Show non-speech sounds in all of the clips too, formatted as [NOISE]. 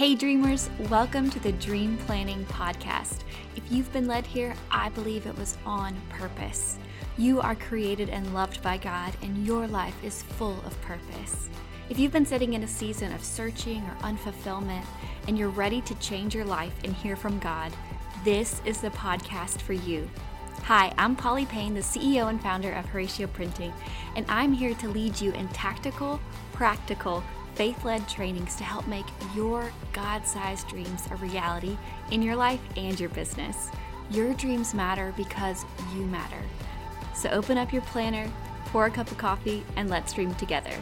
Hey, dreamers, welcome to the Dream Planning Podcast. If you've been led here, I believe it was on purpose. You are created and loved by God, and your life is full of purpose. If you've been sitting in a season of searching or unfulfillment, and you're ready to change your life and hear from God, this is the podcast for you. Hi, I'm Polly Pyne, the CEO and founder of Horacio Printing, and I'm here to lead you in tactical, practical, faith led trainings to help make your God sized dreams a reality in your life and your business. Your dreams matter because you matter. So open up your planner, pour a cup of coffee, and let's dream together.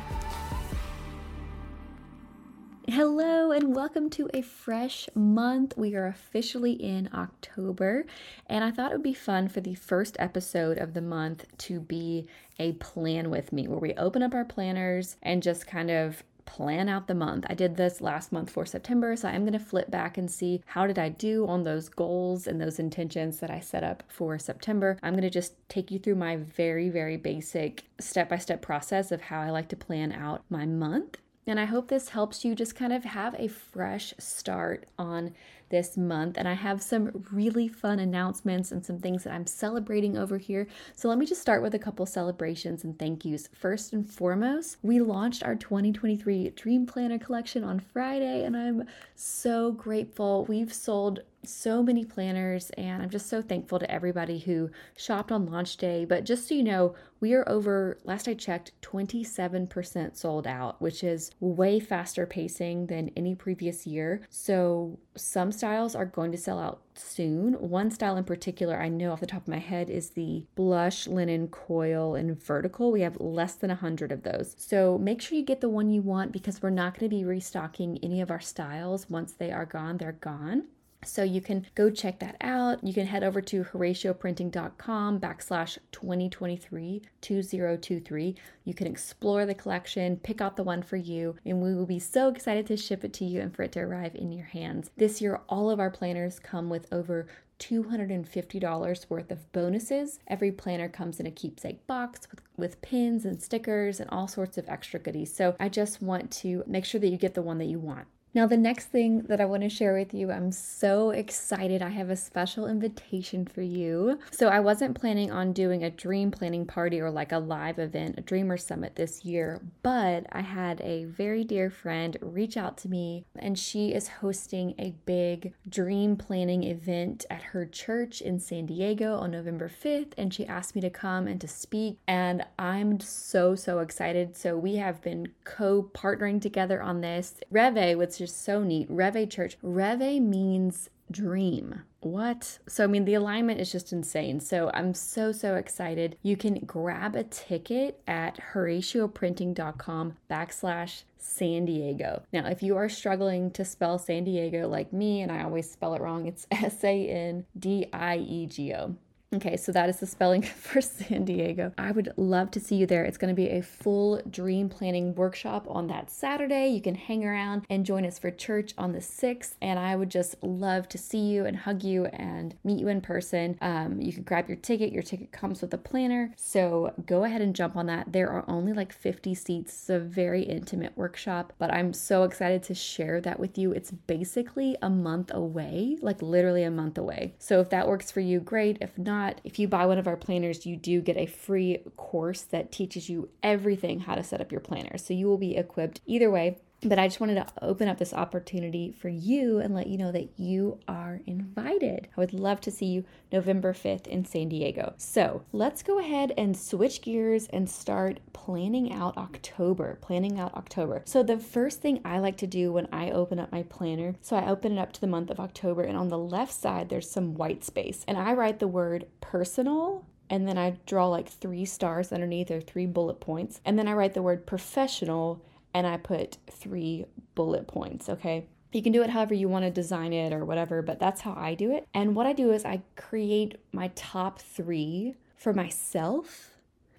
Hello, and welcome to a fresh month. We are officially in October, and I thought it would be fun for the first episode of the month to be a plan with me where we open up our planners and just kind of plan out the month. I did this last month for September, so I'm going to flip back and see how did I do on those goals and those intentions that I set up for September. I'm going to just take you through my very very basic step-by-step process of how I like to plan out my month. And I hope this helps you just kind of have a fresh start on this month. And I have some really fun announcements and some things that I'm celebrating over here. So let me just start with a couple celebrations and thank yous. First and foremost, we launched our 2023 Dream Planner collection on Friday, and I'm so grateful. We've sold so many planners, and I'm just so thankful to everybody who shopped on launch day. But just so you know, we are over, last I checked, 27% sold out, which is way faster pacing than any previous year. So some styles are going to sell out soon. One style in particular, I know off the top of my head, is the blush linen coil in vertical. We have less than 100 of those. So make sure you get the one you want because we're not going to be restocking any of our styles. Once they are gone, they're gone. So you can go check that out. You can head over to horacioprinting.com backslash 2023 2023. You can explore the collection, pick out the one for you, and we will be so excited to ship it to you and for it to arrive in your hands. This year, all of our planners come with over $250 worth of bonuses. Every planner comes in a keepsake box with, with pins and stickers and all sorts of extra goodies. So I just want to make sure that you get the one that you want. Now, the next thing that I want to share with you, I'm so excited. I have a special invitation for you. So, I wasn't planning on doing a dream planning party or like a live event, a dreamer summit this year, but I had a very dear friend reach out to me and she is hosting a big dream planning event at her church in San Diego on November 5th. And she asked me to come and to speak. And I'm so, so excited. So, we have been co partnering together on this. Reve, which is so neat. Reve Church. Reve means dream. What? So, I mean, the alignment is just insane. So, I'm so, so excited. You can grab a ticket at horacioprinting.com backslash San Diego. Now, if you are struggling to spell San Diego like me, and I always spell it wrong, it's S A N D I E G O. Okay, so that is the spelling [LAUGHS] for San Diego. I would love to see you there. It's going to be a full dream planning workshop on that Saturday. You can hang around and join us for church on the 6th. And I would just love to see you and hug you and meet you in person. Um, you can grab your ticket. Your ticket comes with a planner. So go ahead and jump on that. There are only like 50 seats. It's a very intimate workshop, but I'm so excited to share that with you. It's basically a month away, like literally a month away. So if that works for you, great. If not, not, if you buy one of our planners, you do get a free course that teaches you everything how to set up your planner. So you will be equipped either way. But I just wanted to open up this opportunity for you and let you know that you are invited. I would love to see you November 5th in San Diego. So let's go ahead and switch gears and start planning out October. Planning out October. So, the first thing I like to do when I open up my planner, so I open it up to the month of October, and on the left side, there's some white space, and I write the word personal and then I draw like three stars underneath or three bullet points. And then I write the word professional and I put three bullet points, okay? You can do it however you want to design it or whatever, but that's how I do it. And what I do is I create my top three for myself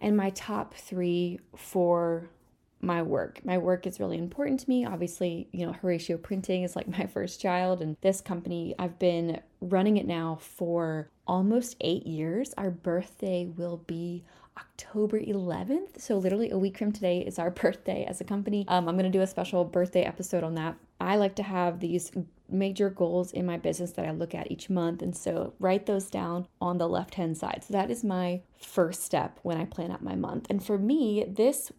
and my top three for my work. My work is really important to me. Obviously, you know, Horacio Printing is like [LAUGHS] my first child, and this company, I've been running it now for almost eight years. Our birthday will be October 11th. So, literally a week from today is our [LAUGHS] birthday as a company. Um, I'm going to do a special birthday episode on that I like to have these major goals in my business that I look at each month. And so write those down on the left hand side. So that is my first step when I plan out my month. And for me, this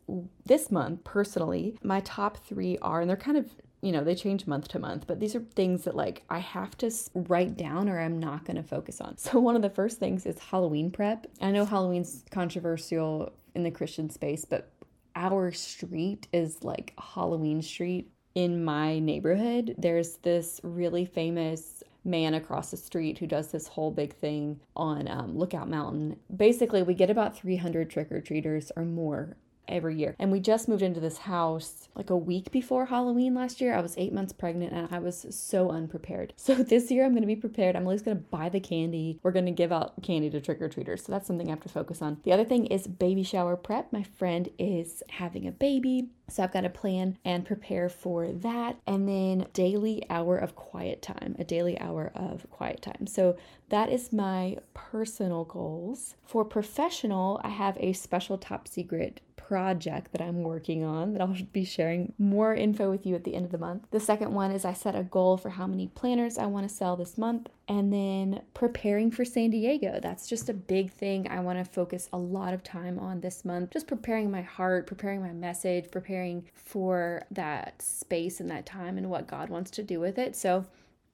this month personally, my top 3 are and they're kind of you know, they change month to month, but these are things that like I have to write down or I'm not going to focus on. [LAUGHS] So, one of the first things is Halloween prep. I know Halloween's controversial in the Christian space, but our street is like Halloween street in my neighborhood. There's this really famous man across the street who does this whole big thing on um, Lookout Mountain. Basically, we get about 300 trick or treaters or more every year. And we just moved into this house like a week before Halloween last year. I was eight months pregnant and I was so unprepared. [LAUGHS] So this year I'm going to be prepared. I'm at least going to buy the candy. We're going to give out candy to trick or treaters. So that's something I have to focus on. The other thing is baby shower prep. My friend is having a baby. So I've got to plan and prepare for that. And then daily hour of quiet time, a daily hour of quiet time. So that is my personal goals. For professional, I have a special top secret project that I'm working on that I'll be sharing more info with you at the end of the month. The second one is I set a goal for how many planners I want to sell this month and then preparing for San Diego. That's just a big thing I want to focus a lot of time on this month. Just preparing my heart, preparing my message, preparing for that space and that time and what God wants to do with it. So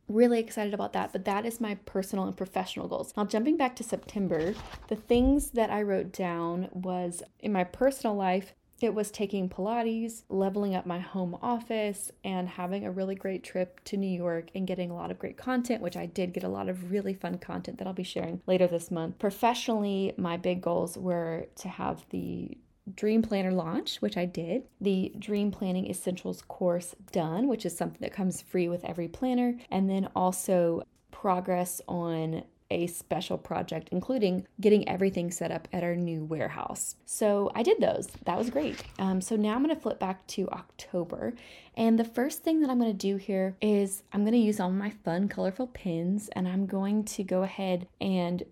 really excited about that but that is my personal and professional goals now jumping back to september the things that i wrote down was in my personal life it was taking Pilates, leveling up my home office, and having a really great trip to New York and getting a lot of great content, which I did get a lot of really fun content that I'll be sharing later this month. Professionally, my big goals were to have the Dream Planner launch, which I did, the Dream Planning Essentials course done, which is something that comes free with every planner, and then also progress on a special project, including getting everything set up at our new warehouse. So I did those. That was great. Um, so now I'm going to flip back to October. And the first thing that I'm going to do here is I'm going to use all my fun, colorful pins and I'm going to go ahead and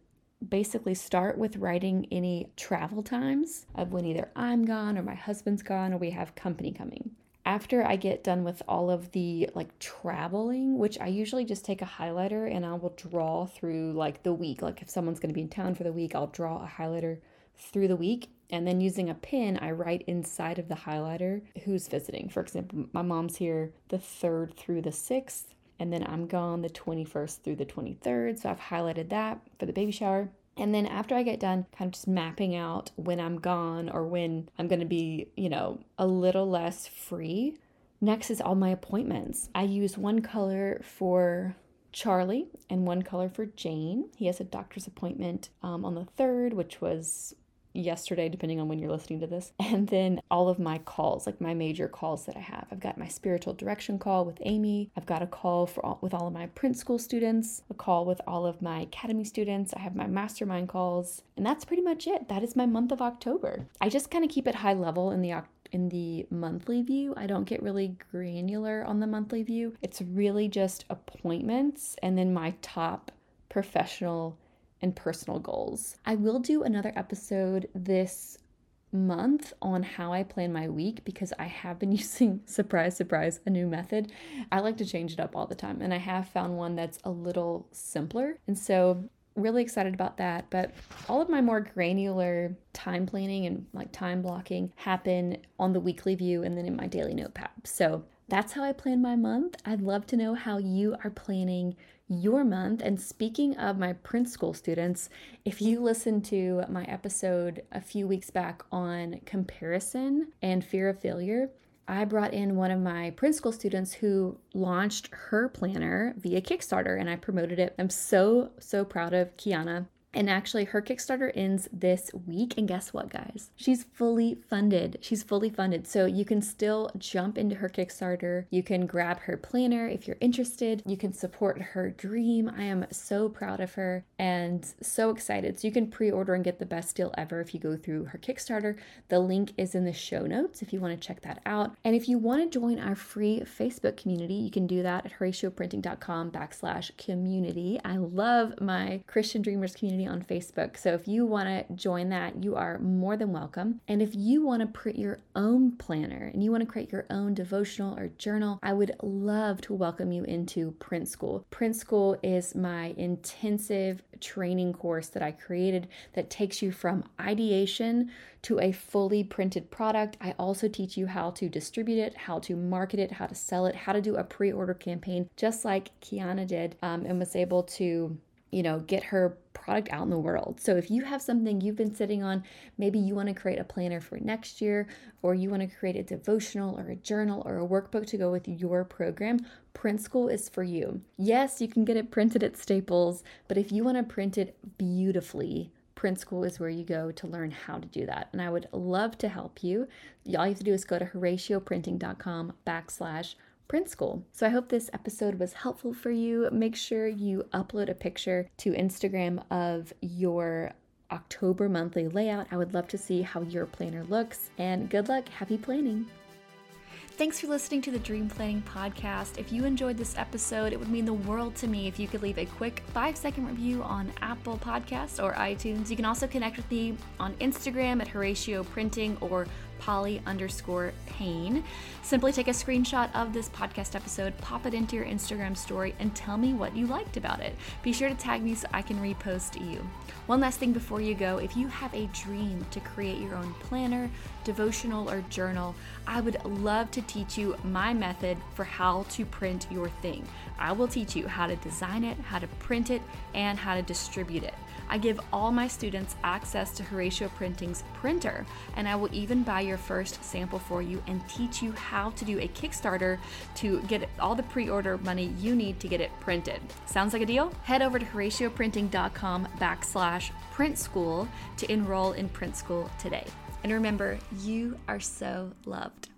basically start with writing any travel times of when either I'm gone or my husband's gone or we have company coming. After I get done with all of the like traveling, which I usually just take a highlighter and I will draw through like the week. Like if someone's going to be in town for the week, I'll draw a highlighter through the week and then using a pin, I write inside of the highlighter who's visiting. For example, my mom's here the 3rd through the 6th and then I'm gone the 21st through the 23rd. So I've highlighted that for the baby shower. And then after I get done kind of just mapping out when I'm gone or when I'm going to be, you know, a little less free, next is all my appointments. I use one color for Charlie and one color for Jane. He has a doctor's appointment um, on the 3rd, which was yesterday, depending on when you're listening to this. [LAUGHS] And then all of my calls, like my major calls that I have. I've got my spiritual direction call with Amy. I've got a call for all, with all of my print school students, a call with all of my academy students. I have my mastermind calls, and that's pretty much it. That is my month of October. I just kind of keep it high level in the in the monthly view. I don't get really granular on the monthly view. It's really just appointments and then my top professional and personal goals. I will do another episode this month on how I plan my week because I have been [LAUGHS] using, surprise, surprise, a new method. I like to change it up all the time, and I have found one that's a little simpler. And so, really excited about that. But all of my more granular time planning and like time blocking happen on the weekly view and then in my daily notepad. So, that's how I plan my month. I'd love to know how you are planning your month. And speaking of my print school students, if you listened to my episode a few weeks back on comparison and fear of failure, I brought in one of my print school students who launched her planner via Kickstarter and I promoted it. I'm so, so proud of Kiana. And actually, her Kickstarter ends this week. And guess what, guys? She's fully funded. She's fully funded. So you can still jump into her Kickstarter. You can grab her planner if you're interested. You can support her dream. I am so proud of her and so excited. So you can pre order and get the best deal ever if you go through her Kickstarter. The link is in the show notes if you want to check that out. And if you want to join our free Facebook community, you can do that at horacioprinting.com backslash community. I love my Christian Dreamers community on Facebook. So if you want to join that, you are more than welcome. And if you want to print your own planner and you want to create your own devotional or journal, I would love to welcome you into Print School. Print School is my intensive training course that I created that takes you from ideation to a fully printed product. I also teach you how to distribute it, how to market it, how to sell it, how to do a pre order campaign, just like Kiana did um, and was able to you know, get her product out in the world. So if you have something you've been sitting on, maybe you want to create a planner for next year, or you want to create a devotional or a journal or a workbook to go with your program, Print School is for you. Yes, you can get it printed at Staples, but if you want to print it beautifully, Print School is where you go to learn how to do that. And I would love to help you. All you have to do is go to horacioprinting.com backslash print school. So I hope this episode was helpful for you. Make sure you upload a picture to Instagram of your October monthly layout. I would love to see how your planner looks. And good luck. Happy planning. Thanks for listening to the Dream Planning Podcast. If you enjoyed this episode, it would mean the world to me if you could leave a quick five second review on Apple Podcasts or iTunes. You can also connect with me on Instagram at Horacio Printing or Polly underscore Pyne. Simply take a screenshot of this podcast episode, pop it into your Instagram story, and tell me what you liked about it. Be sure to tag me so I can repost you. One last thing before you go if you have a dream to create your own planner, devotional, or journal, I would love to teach you my method for how to print your thing. I will teach you how to design it, how to print it, and how to distribute it. I give all my students access to Horacio Printing's printer, and I will even buy your first sample for you and teach you how to do a Kickstarter to get all the pre order money you need to get it printed. Sounds like a deal? Head over to HoracioPrinting.com backslash print school to enroll in print school today. And remember, you are so loved.